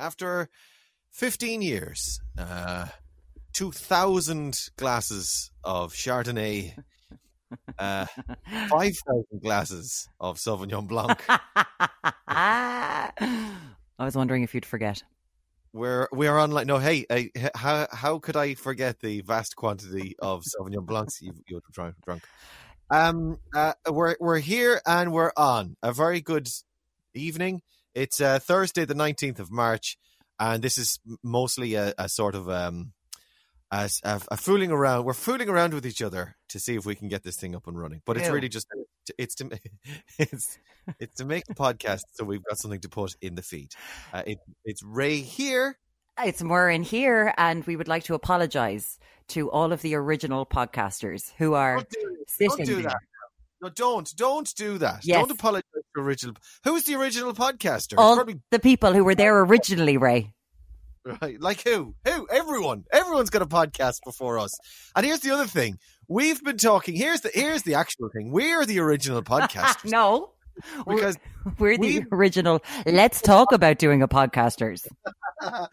after 15 years, uh, 2,000 glasses of Chardonnay, uh, 5,000 glasses of Sauvignon Blanc. I was wondering if you'd forget. We're we're on like no hey, hey how how could I forget the vast quantity of Sauvignon Blancs you've you've drunk drunk. Um, uh, we're we're here and we're on a very good evening. It's uh, Thursday, the nineteenth of March, and this is mostly a, a sort of um, a, a, a fooling around. We're fooling around with each other to see if we can get this thing up and running. But it's Ew. really just it's to it's it's to make the podcast so we've got something to put in the feed. Uh, it, it's Ray here. It's Maureen here, and we would like to apologise to all of the original podcasters who are Don't do, sitting don't do that. No, don't don't do that. Yes. Don't apologize original. Who's the original podcaster? All Probably the people who were there originally, Ray. Right. Like who? Who? Everyone. Everyone's got a podcast before us. And here's the other thing. We've been talking. Here's the here's the actual thing. We're the original podcasters. no, Because we're the we- original. Let's talk about doing a podcasters.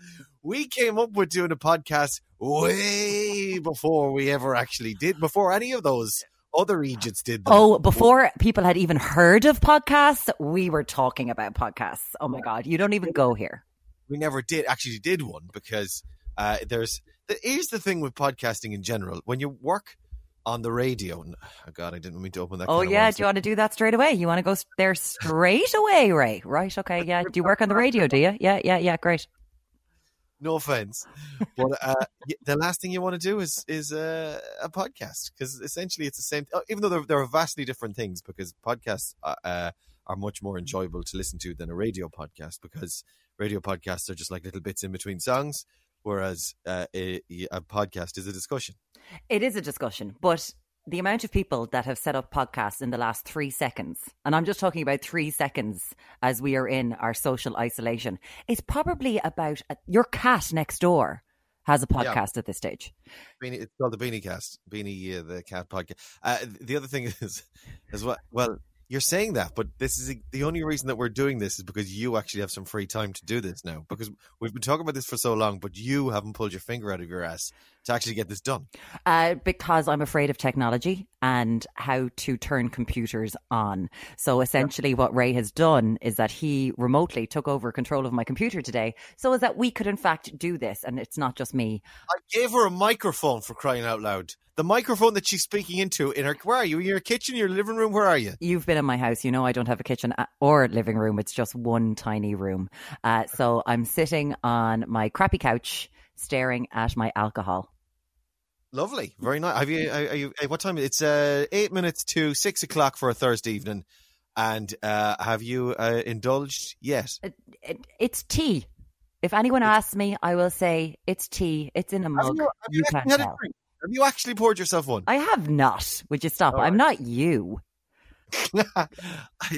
we came up with doing a podcast way before we ever actually did, before any of those other Egypts did them. Oh, before people had even heard of podcasts, we were talking about podcasts. Oh my god, you don't even go here. we never did actually did one because uh, there's the, here's the thing with podcasting in general. When you work on the radio, oh God, I didn't mean to open that. Oh yeah, do you want to do that straight away? You want to go there straight away, Ray? Right? Okay. Yeah. Do you work on the radio? Do you? Yeah. Yeah. Yeah. Great. No offense, but uh, the last thing you want to do is is uh, a podcast because essentially it's the same. uh, Even though they're, they're vastly different things, because podcasts uh, uh, are much more enjoyable to listen to than a radio podcast because radio podcasts are just like little bits in between songs, whereas uh, a, a podcast is a discussion. It is a discussion, but the amount of people that have set up podcasts in the last three seconds, and I'm just talking about three seconds as we are in our social isolation, is probably about uh, your cat next door has a Yeah. podcast at this stage. Beanie, it's called the Beanie Cast, Beanie uh, the Cat Podcast. Uh, the other thing is, is what? Well, you're saying that, but this is the only reason that we're doing this is because you actually have some free time to do this now. Because we've been talking about this for so long, but you haven't pulled your finger out of your ass to actually get this done. Uh, because I'm afraid of technology and how to turn computers on. So essentially, what Ray has done is that he remotely took over control of my computer today, so as that we could in fact do this, and it's not just me. I gave her a microphone for crying out loud. The microphone that she's speaking into in her. Where are you? In your kitchen? Your living room? Where are you? You've been in my house, you know I don't have a kitchen uh, or living room. It's just one tiny room. Uh, so I'm sitting on my crappy couch, staring at my alcohol. Lovely, very nice. Have you? Are you? uh, What time? It's uh, eight minutes to six o'clock for a Thursday evening. And uh, have you uh, indulged yet? It, it, it's tea. If anyone asks me, I will say it's tea. It's in a mug. you, have You actually can't had a tell. drink? Have you actually poured yourself one? I have not. Would you stop? All I'm right. not you.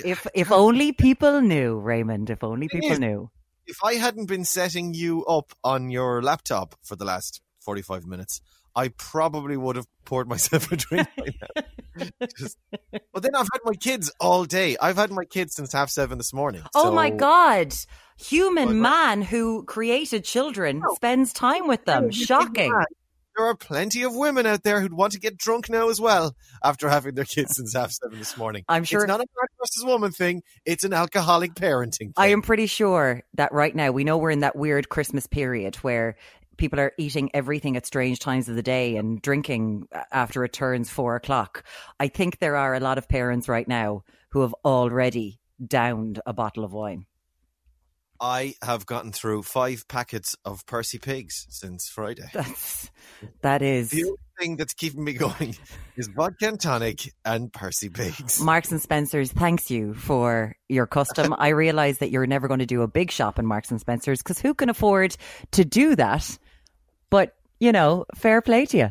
If if only people knew, Raymond. If only people is- knew. if I hadn't been setting you up on your laptop for the last 45 minutes, I probably would have poured myself a drink. Just- but then I've had my kids all day. I've had my kids since half seven this morning. Oh my God! Human man who created children No. spends time with them. Shocking. There are plenty of women out there who'd want to get drunk now as well after having their kids since half seven this morning. I'm sure. It's not a man versus woman thing. It's an alcoholic parenting thing. I am pretty sure that right now we know we're in that weird Christmas period where people are eating everything at strange times of the day and drinking uh, after it turns four o'clock. I think there are a lot of parents right now who have already downed a bottle of wine. I have gotten through five packets of Percy Pigs since Friday. That's that is The only thing that's keeping me going is vodka and tonic and Percy Pigs. Marks and Spencers thanks you for your custom. I realize that you're never going to do a big shop in Marks and Spencers because who can afford to do that? But you know, fair play to you.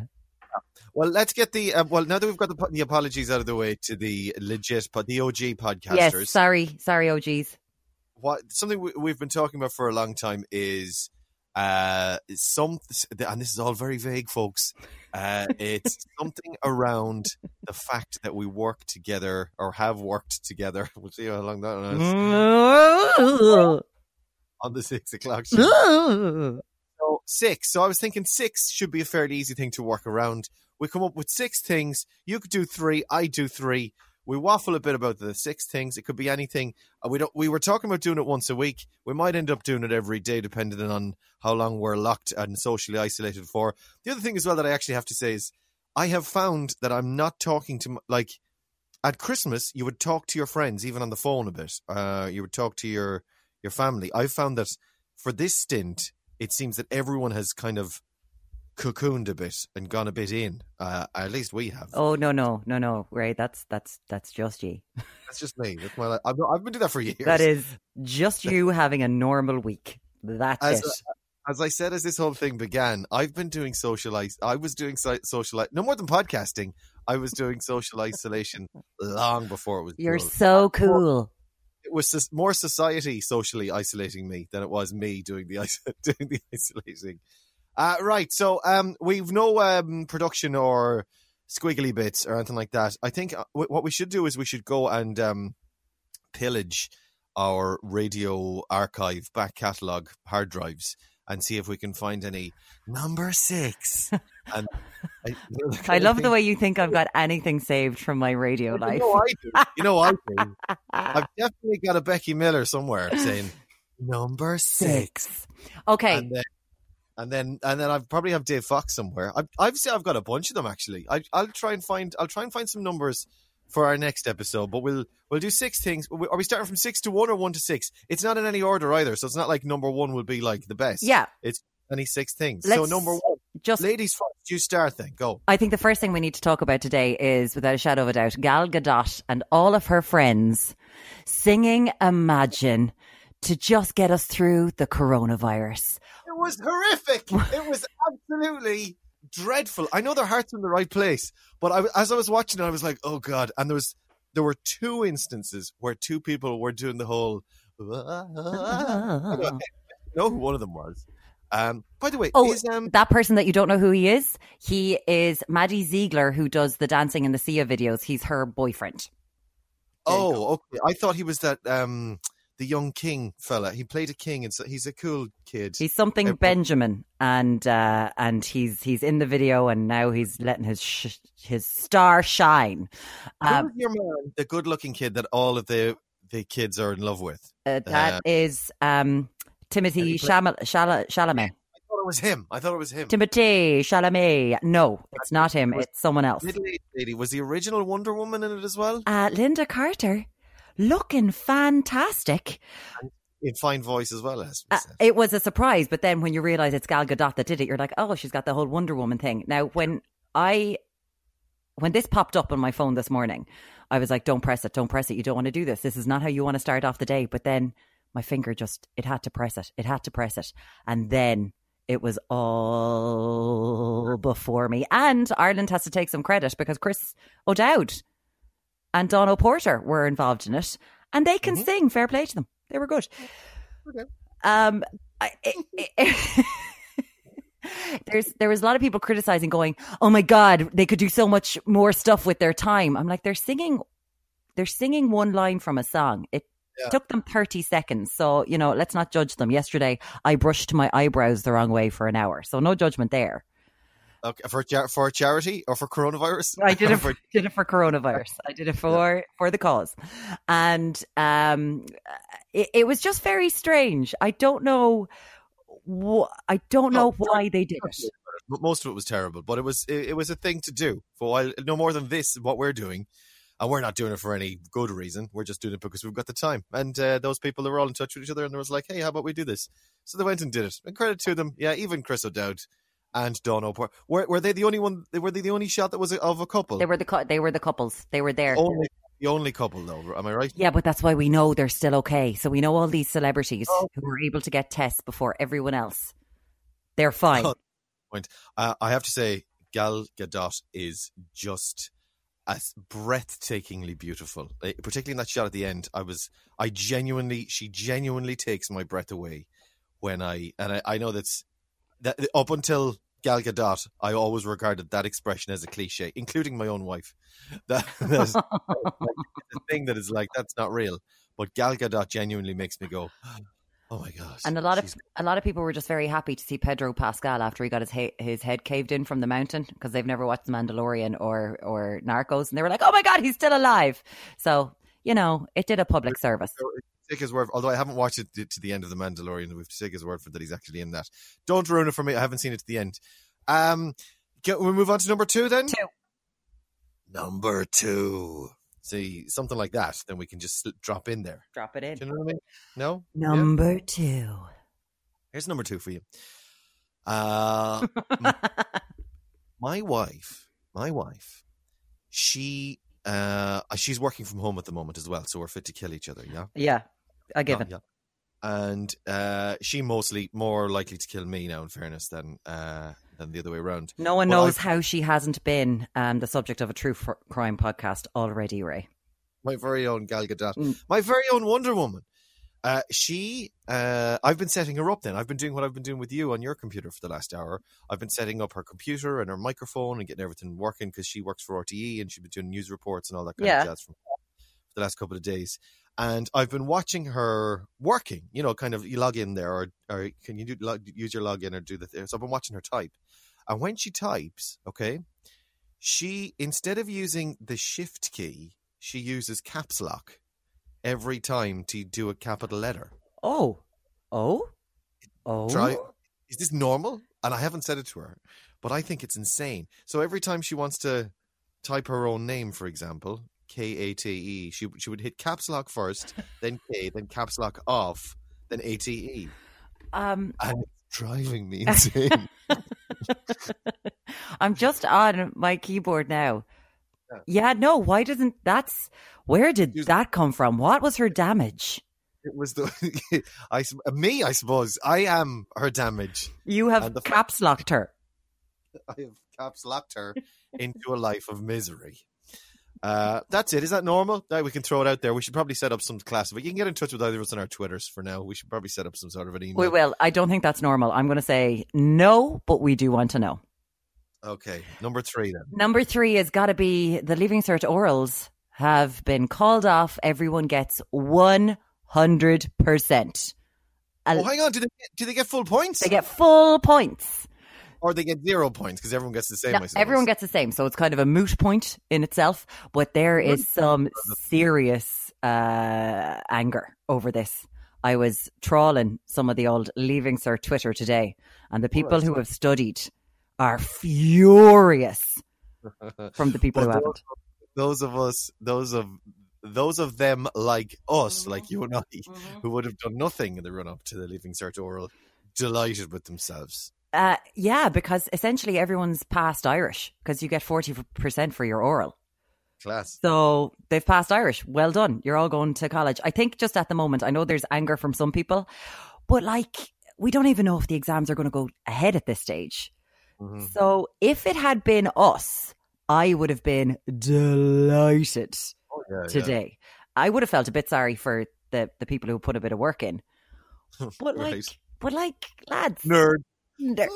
Well, let's get the uh, well now that we've got the, the apologies out of the way to the legit, but the OG podcasters. Yes, sorry, sorry, OGs. what something we, we've been talking about for a long time is uh some and this is all very vague folks uh it's something around the fact that we work together or have worked together we'll see how long that lasts. on the six o'clock show. Six. So I was thinking six should be a fairly easy thing to work around. We come up with six things. You could do three. I do three. We waffle a bit about the six things. It could be anything. We don't. We were talking about doing it once a week. We might end up doing it every day, depending on how long we're locked and socially isolated for. The other thing as well that I actually have to say is, I have found that I'm not talking to like at Christmas. You would talk to your friends even on the phone a bit. Uh, you would talk to your your family. I've found that for this stint, it seems that everyone has kind of cocooned a bit and gone a bit in. Uh, at least we have. Oh no no no no! Right, that's that's that's just you. That's just me. That's my. I've, I've been doing that for years. That is just you having a normal week. That's As it. as I said, as this whole thing began, I've been doing social. I was doing so- social. No more than podcasting. I was doing social isolation long before it was. You're cool. so cool. It was more society socially isolating me than it was me doing the doing the isolating. Uh, right, so um, we've no um, production or squiggly bits or anything like that. I think uh, wh- what we should do is we should go and um, pillage our radio archive back catalog hard drives and see if we can find any number six. and I, I love the way you think I've got anything saved from my radio You life. know I do. You know I do. I've definitely got a Becky Miller somewhere saying number six. Okay, And then, and then, and then I probably have Dave Fox somewhere. I've, I've I've got a bunch of them actually. I, I'll try and find, I'll try and find some numbers for our next episode. But we'll, we'll do six things. Are we starting from six to one or one to six? It's not in any order either, so it's not like number one will be like the best. yeah, it's any six things. so Let's number one, just ladies first. You start then. Go. I think the first thing we need to talk about today is, without a shadow of a doubt, Gal Gadot and all of her friends singing Imagine to just get us through the coronavirus. It was horrific. it was absolutely dreadful. I know their heart's in the right place, but I, as I was watching it, I was like, "Oh God!" And there was there were two instances where two people were doing the whole. I know who one of them was. Um, by the way, Oh, is um, That person that you don't know who he is, he is Maddie Ziegler, who does the Dancing in the Sia videos. He's her boyfriend. Oh okay. I thought he was that um the young king fella. He played a king, and so he's a cool kid. He's something Everyone- Benjamin, and uh, and he's he's in the video, and now he's letting his sh- his star shine. Um, your man, the good-looking kid that all of the the kids are in love with? uh, that is um, Timothy Chalamet. Chalamet. I thought it was him. I thought it was him. Timothy Chalamet. No, it's not him. It's someone else. Middle-aged lady was the original Wonder Woman in it as well. Uh, Lynda Carter, looking fantastic. In fine voice as well as we Uh, it was a surprise, but then when you realize it's Gal Gadot that did it, you're like, oh, she's got the whole Wonder Woman thing. Now, when I when this popped up on my phone this morning, I was like, don't press it, don't press it. You don't want to do this. This is not how you want to start off the day. But then my finger just it had to press it. It had to press it, and then it was all before me. And Ireland has to take some credit because Chris O'Dowd and Dawn O'Porter were involved in it, and they can Mhm. sing. Fair play to them. They were good. Okay. Um, I, it, it- there's there was a lot of people criticizing, going, "Oh my God, they could do so much more stuff with their time." I'm like, they're singing, they're singing one line from a song. It Yeah. took them 30 seconds, so you know, let's not judge them. Yesterday, I brushed my eyebrows the wrong way for an hour, so no judgment there. Okay, for for charity or for coronavirus? I did it for, did it for coronavirus. I did it for for the cause, and um, it, it was just very strange. I don't know. Wh- I don't know Oh, why they did it. Most of it was terrible, but it was it, it was a thing to do. For while, no more than this, what we're doing, and we're not doing it for any good reason. We're just doing it because we've got the time. And uh, those people they were all in touch with each other, and they was like, "Hey, how about we do this?" So they went and did it. And credit to them, yeah. Even Chris O'Dowd and Dawn O'Port were were they the only one? Were they the only shot that was of a couple? They were the they were the couples. They were there. only the only couple though. Am I right? Yeah, but that's why we know they're still okay. So we know all these celebrities Oh. who were able to get tests before everyone else. They're fine. Oh. Uh, I have to say, Gal Gadot is just as breathtakingly beautiful. Uh, particularly in that shot at the end, I was, I genuinely, she genuinely takes my breath away when I, and I, I know that's that up until Gal Gadot, I always regarded that expression as a cliche, including my own wife. That, that's the thing that is like that's not real. But Gal Gadot genuinely makes me go. Oh my gosh! And a lot of a lot of people were just very happy to see Pedro Pascal after he got his his head caved in from the mountain because they've never watched The Mandalorian or or Narcos, and they were like, "Oh my god, he's still alive!" So you know, it did a public service. So take his word. Although I haven't watched it to- to the end of the Mandalorian, we have to take his word for that he's actually in that. Don't ruin it for me. I haven't seen it to the end. Um, get, we move on to number two then. Two. Number two. See something like that, then we can just drop in there. Drop it in. Do you know what I mean? No. Yeah? Number two. Here's number two for you. Uh, my wife, my wife, she uh, she's working from home at the moment as well, so we're fit to kill each other. Yeah. yeah, a given. yeah. And uh, she mostly more likely to kill me now, in fairness, than uh, than the other way around. No one Well, knows how she hasn't been um, the subject of a true f- crime podcast already, Ray. My very own Gal Gadot, Mm. my very own Wonder Woman. Uh, she, uh, I've been setting her up. Then I've been doing what I've been doing with you on your computer for the last hour. I've been setting up her computer and her microphone and getting everything working because she works for RTE and she's been doing news reports and all that kind Yeah. of jazz from for the last couple of days. And I've been watching her working. You know, kind of you log in there, or or can you do, log, use your login or do the thing? So I've been watching her type, and when she types, okay, she instead of using the shift key, she uses caps lock every time to do a capital letter. Oh, oh, oh. Try. Is this normal? And I haven't said it to her, but I think it's insane. So every time she wants to type her own name, for example, K A T E, she she would hit caps lock first, then K, then caps lock off, then A T E, Um, and it's driving me insane. I'm just on my keyboard now. Yeah. Yeah, no, why doesn't that's where did Use- that come from? What was her damage? it was the I me, I suppose. I am her damage. You have caps locked her. I have caps locked her into a life of misery. Uh, that's it. Is that normal? That we can throw it out there. We should probably set up some class. But you can get in touch with either of us on our Twitters for now. We should probably set up some sort of an email. We will. I don't think that's normal. I'm going to say no, but we do want to know. Okay, number three then. Number three has got to be the Leaving Cert orals have been called off. Everyone gets 100%. Oh, hang on. Do they get, do they get full points? They get full points. Or they get zero points because everyone gets the same. No, everyone gets the same. So it's kind of a moot point in itself. But there is some serious uh, anger over this. I was trawling some of the old Leaving Cert Twitter today, and the people who have studied are furious from the people who haven't. those of us, those of those of them like us, Mm-hmm. like you and I, who would have done nothing in the run up to the Leaving Cert oral, delighted with themselves. Uh, yeah, because essentially everyone's passed Irish because you get 40% for your oral. Class. So they've passed Irish. Well done. You're all going to college. I think just at the moment, I know there's anger from some people, but like, we don't even know if the exams are going to go ahead at this stage. Mhm. So if it had been us, I would have been delighted Oh, yeah, yeah. today. I would have felt a bit sorry for the, the people who put a bit of work in. But like, but like, lads, Nerd. Nerds.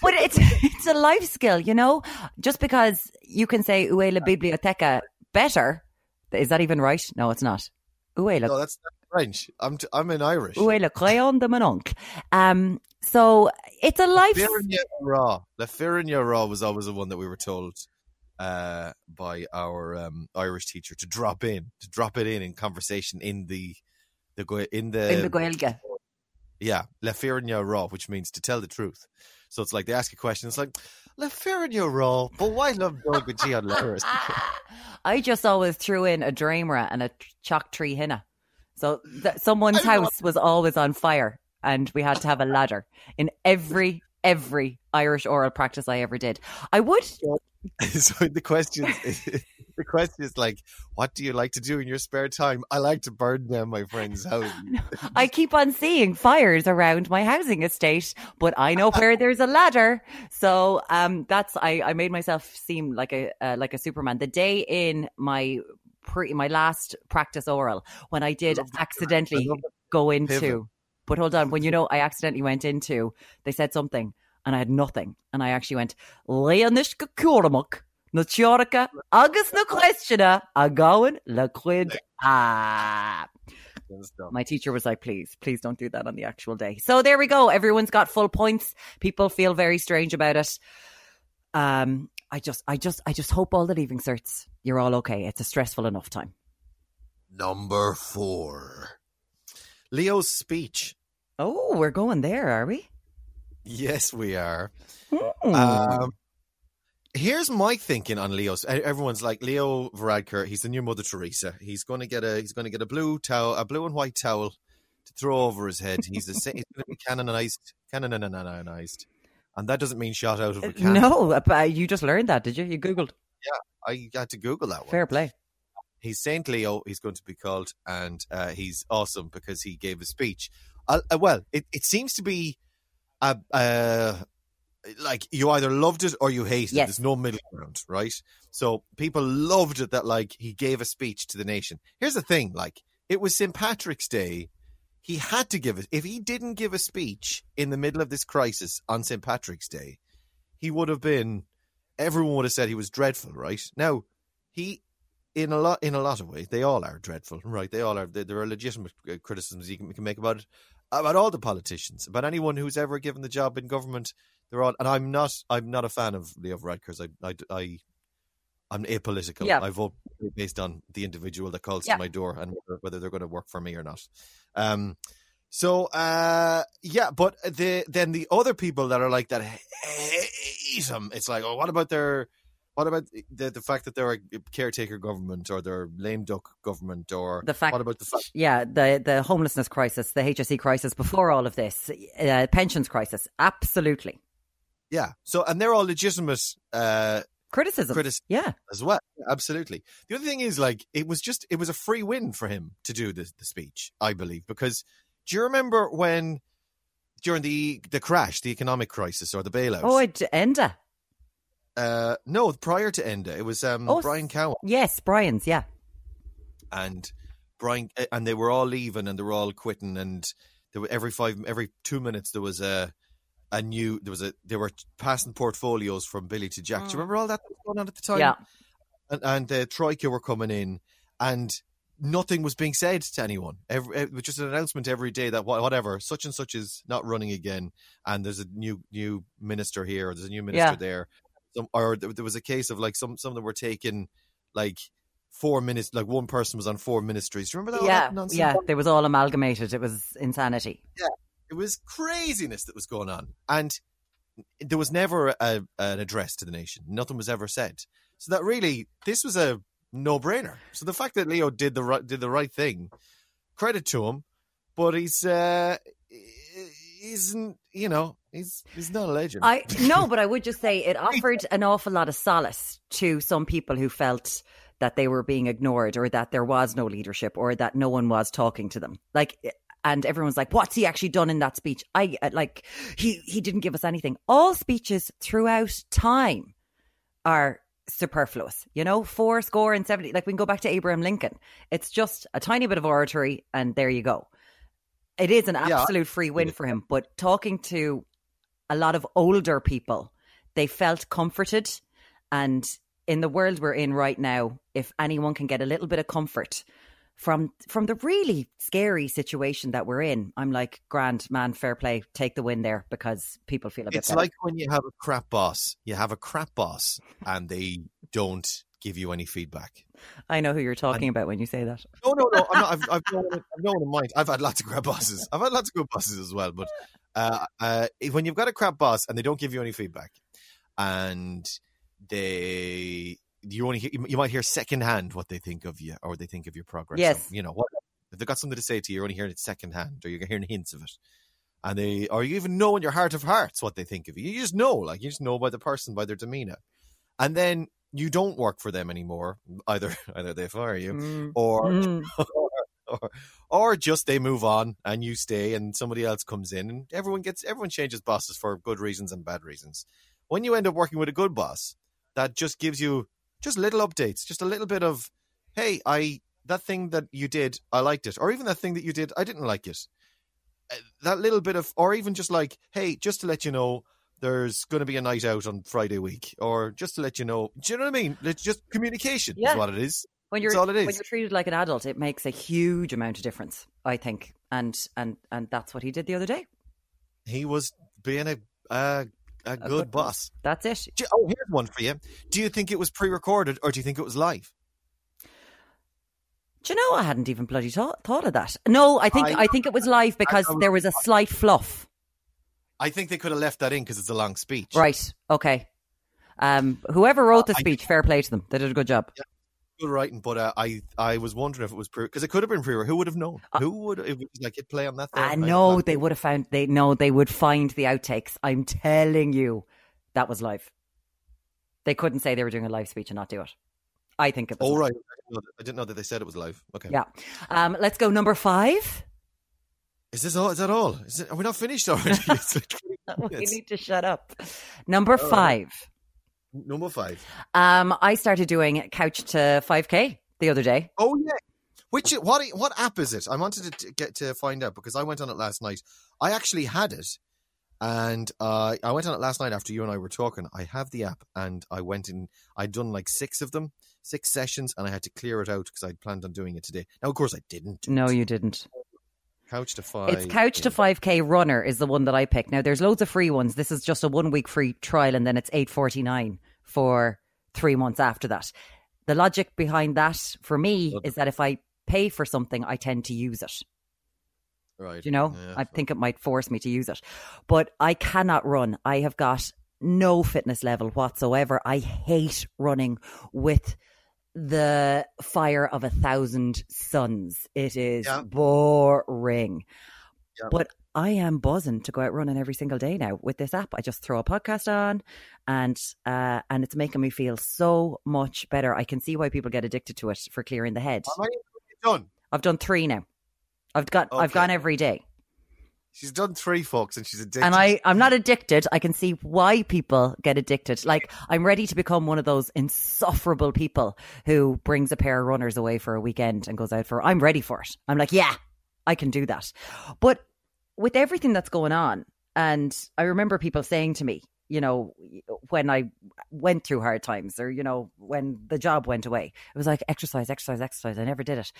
but it's it's a life skill, you know. Just because you can say "Ue la biblioteca" better, is that even right? No, it's not. Ue la No, that's French. I'm t- I'm in Irish. Ue le crayon de mon oncle. Um, so it's a life. The Fearinne Raw was always the one that we were told uh, by our um, Irish teacher to drop in, to drop it in in conversation in the the in the, in the Gaeilge. Yeah Le Fearinne Raw, which means to tell the truth. So it's like they ask a question, it's like Le Fearinne Raw, but why love dog with Gian letters? I just always threw in a dreamera and a chalk tree hinna. So th- someone's house was always on fire, and we had to have a ladder in every every Irish oral practice I ever did. I would so the question, the question is like, what do you like to do in your spare time? I like to burn down my friend's house. I keep on seeing fires around my housing estate, but I know where there's a ladder. So um, that's I, I made myself seem like a uh, like a Superman. The day in my pre my last practice oral when I did accidentally go into. But hold on, when you know I accidentally went into, they said something and I had nothing, and I actually went Leonishka Kuramuk. Na teorica agus na questionna a goin le cuid a. My teacher was like, please, please don't do that on the actual day. So there we go. Everyone's got full points. People feel very strange about it. Um, I just, I just, I just hope all the leaving certs, you're all okay. It's a stressful enough time. Number four, Leo's speech. Oh, we're going there, are we? Yes, we are. Hmm. Um, here's my thinking on Leo's. Everyone's like Leo Varadkar. He's the new Mother Teresa. He's going to get a. He's going to get a blue towel, a blue and white towel to throw over his head. He's the same. He's going to be canonized, canonized, and that doesn't mean shot out of a cannon. no, uh, you just learned that, did you? You Googled. Yeah, I had to Google that one. Fair play. He's Saint Leo. He's going to be called, and uh, he's awesome because he gave a speech. Uh, uh, well, it, it seems to be a, uh, like you either loved it or you hated Yes. it. There's no middle ground, right? So people loved it that like he gave a speech to the nation. Here's the thing: like it was St. Patrick's Day. He had to give it. If he didn't give a speech in the middle of this crisis on St. Patrick's Day, he would have been. Everyone would have said he was dreadful, right? Now, he in a lot in a lot of ways they all are dreadful right they all are there there are legitimate uh, criticisms you can, you can make about it about all the politicians about anyone who's ever given the job in government they're all and i'm not i'm not a fan of leo Varadkar's. i i i i'm apolitical Yeah. i vote based on the individual that calls Yeah. to my door and whether, whether they're going to work for me or not um so uh yeah but the then the other people that are like that hate him it's like oh what about their what about the the fact that they're a caretaker government or they're lame duck government or The fact- what about the fact Yeah, the the homelessness crisis, the HSE crisis before all of this, uh, pensions crisis, absolutely. Yeah so and they're all legitimate uh criticism. criticism yeah, as well absolutely. The other thing is like it was just it was a free win for him to do the, the speech i believe because do you remember when during the the crash the economic crisis or the bailout oh, it, Enda, uh no prior to enda it was um Oh, brian Cowen yes, Brian's, yeah, and Brian eh, and they were all leaving and they were all quitting and there were every five every two minutes there was a a new there was a they were passing portfolios from Billy to Jack. Do you remember all that going on at the time? Mm. yeah, And, and the Troika were coming in and nothing was being said to anyone. Every, it was just an announcement every day that whatever such and such is not running again, and there's a new new minister here, or there's a new minister Yeah. there. Some, or there, was a case of like some some of them were taking like four minutes, like one person was on four ministries. Do you remember that? yeah, that nonsense? yeah. They was all amalgamated. It was insanity. Yeah, it was craziness that was going on, and there was never a, an address to the nation. Nothing was ever said. So that really, this was a no-brainer. So the fact that Leo did the right did the right thing, credit to him. But he's uh, he's you know he's he's not a legend. I no, but I would just say it offered an awful lot of solace to some people who felt that they were being ignored or that there was no leadership or that no one was talking to them. Like and everyone's like what's he actually done in that speech? I uh, like he he didn't give us anything. All speeches throughout time are superfluous. You know, four score and 70 like we can go back to Abraham Lincoln. It's just a tiny bit of oratory and there you go. It is an Yeah, absolute free win for him, but talking to a lot of older people, they felt comforted. And in the world we're in right now, if anyone can get a little bit of comfort from from the really scary situation that we're in, I'm like, grand man, fair play, take the win there because people feel a bit it's better. like when you have a crap boss. You have a crap boss, and they don't give you any feedback. I know who you're talking about when you say that. No, no, no. I'm not, I've, I've, no one, in mind. I've had lots of crap bosses. I've had lots of good bosses as well. But uh, uh, when you've got a crap boss and they don't give you any feedback, and they you only hear, you might hear secondhand what they think of you or they think of your progress. Yes. you know what if they've got something to say to you, you're only hearing it secondhand, or you're hearing hints of it. And they, or you even know in your heart of hearts what they think of you. You just know, like you just know by the person, by their demeanor. And then you don't work for them anymore. Either either they fire you, Mm. or Mm. or, or just they move on and you stay and somebody else comes in and everyone gets everyone changes bosses for good reasons and bad reasons. When you end up working with a good boss, that just gives you just little updates, just a little bit of, hey, I that thing that you did, I liked it, or even that thing that you did, I didn't like it. Uh, That little bit of, or even just like, hey, just to let you know, there's going to be a night out on Friday week, or just to let you know, do you know what I mean? It's just communication Yeah. is what it is. when you're all it is. when you're treated like an adult, it makes a huge amount of difference. I think, and and and that's what he did the other day. He was being a a, a, good, good boss. That's it. You- oh, here's one for you. Do you think it was pre-recorded or do you think it was live? Do you know I hadn't even bloody thought, thought of that? No, I think I- I, think it was live because there was a slight fluff. I think they could have left that in because it's a long speech. Right. Okay. Um, whoever wrote the I- speech, fair play to them. They did a good job. Good writing, but uh, I I was wondering if it was pre because it could have been pre. Who would have known? Who would it was like hit play on that? there? I know they would have found. They know they would find the outtakes. I'm telling you, that was live. They couldn't say they were doing a live speech and not do it. I think it was. Oh right, I didn't, know that, I didn't know that they said it was live. Okay. Yeah. Um, let's go number five. Is this all? Is that all? Is it, are we not finished already? It's like 20 we need to shut up. Number Oh. five. Number five. Um, I started doing couch to 5k the other day. Oh yeah. Which what what app is it? I wanted to get to find out because I went on it last night. I actually had it, and uh, I went on it last night after you and I were talking. I have the app, and I went in. I'd done like six of them, six sessions, and I had to clear it out because I'd planned on doing it today. Now, of course, I didn't. No, you didn't. Couch to five. It's couch to 5k runner is the one that I picked. Now there's loads of free ones. This is just a one week free trial and then it's 849 for 3 months after that. The logic behind that for me Love is that if I pay for something I tend to use it. right. You know, Yeah. I think it might force me to use it. But I cannot run. I have got no fitness level whatsoever. I hate running with the fire of a thousand suns. It is Yeah. boring. Yeah. But I am buzzing to go out running every single day now with this app. I just throw a podcast on and uh, and it's making me feel so much better. I can see why people get addicted to it for clearing the head. How many have you done? I've done three now. I've got I've gone every day. She's done three, folks, and she's addicted. And I, I'm not addicted. I can see why people get addicted. Like, I'm ready to become one of those insufferable people who brings a pair of runners away for a weekend and goes out for, I'm ready for it. I'm like, yeah, I can do that. But with everything that's going on, and I remember people saying to me, you know, when I went through hard times or, you know, when the job went away, it was like exercise, exercise, exercise. I never did it.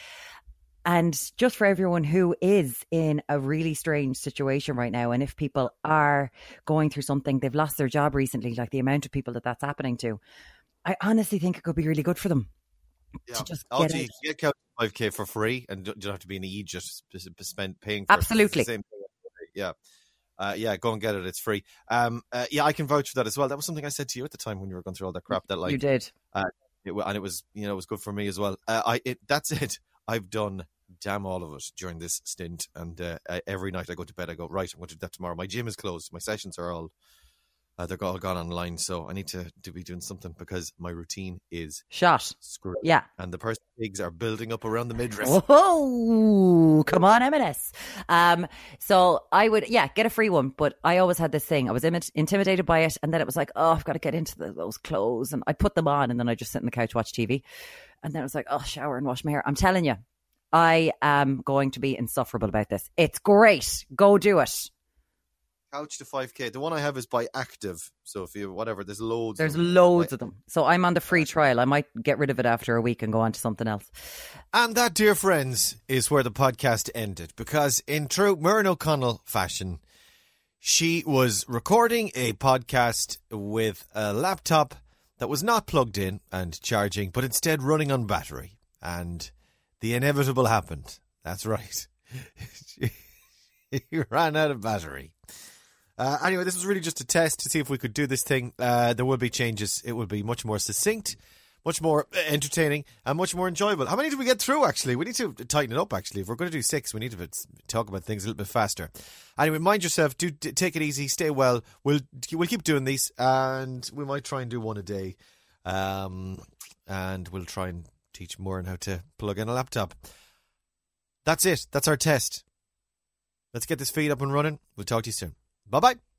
And just for everyone who is in a really strange situation right now, and if people are going through something, they've lost their job recently, like the amount of people that that's happening to, I honestly think it could be really good for them Yeah. to just Also, get you get five k for free, and you don't have to be in just spend paying. For it. Absolutely. Yeah. Uh, yeah, go and get it. It's free. Um, uh, yeah, I can vouch for that as well. That was something I said to you at the time when you were going through all that crap. That like you did. it, and it was you know it was good for me as well. Uh, I it that's it. I've done damn all of it during this stint, and uh, every night I go to bed, I go right. I'm going to do that tomorrow. My gym is closed. My sessions are all uh, they're all gone online, so I need to to be doing something because my routine is Shot. screwed. Yeah. And the Percy Pigs are building up around the midriff. Whoa, come on, M&S. Um, so I would, yeah, get a free one. But I always had this thing. I was imi- intimidated by it, and then it was like, oh, I've got to get into the, those clothes, and I put them on, and then I just sit on the couch watch TV, and then it was like, oh, shower and wash my hair. I'm telling you, I am going to be insufferable about this. It's great. Go do it. Couch to 5k. The one I have is by Active. So if you, whatever, there's loads. There's of them. loads of them. So I'm on the free trial. I might get rid of it after a week and go on to something else. And that, dear friends, is where the podcast ended because, in true Myrna O'Connell fashion, she was recording a podcast with a laptop that was not plugged in and charging, but instead running on battery. And the inevitable happened. That's right. she ran out of battery. Uh, anyway, this was really just a test to see if we could do this thing. Uh, there will be changes. It will be much more succinct, much more entertaining, and much more enjoyable. How many did we get through, actually? We need to tighten it up, actually. If we're going to do six, we need to talk about things a little bit faster. Anyway, mind yourself. Do take it easy. Stay well. We'll we'll keep doing these, and we might try and do one a day. Um, and we'll try and teach more on how to plug in a laptop. That's it. That's our test. Let's get this feed up and running. We'll talk to you soon. Bye bye.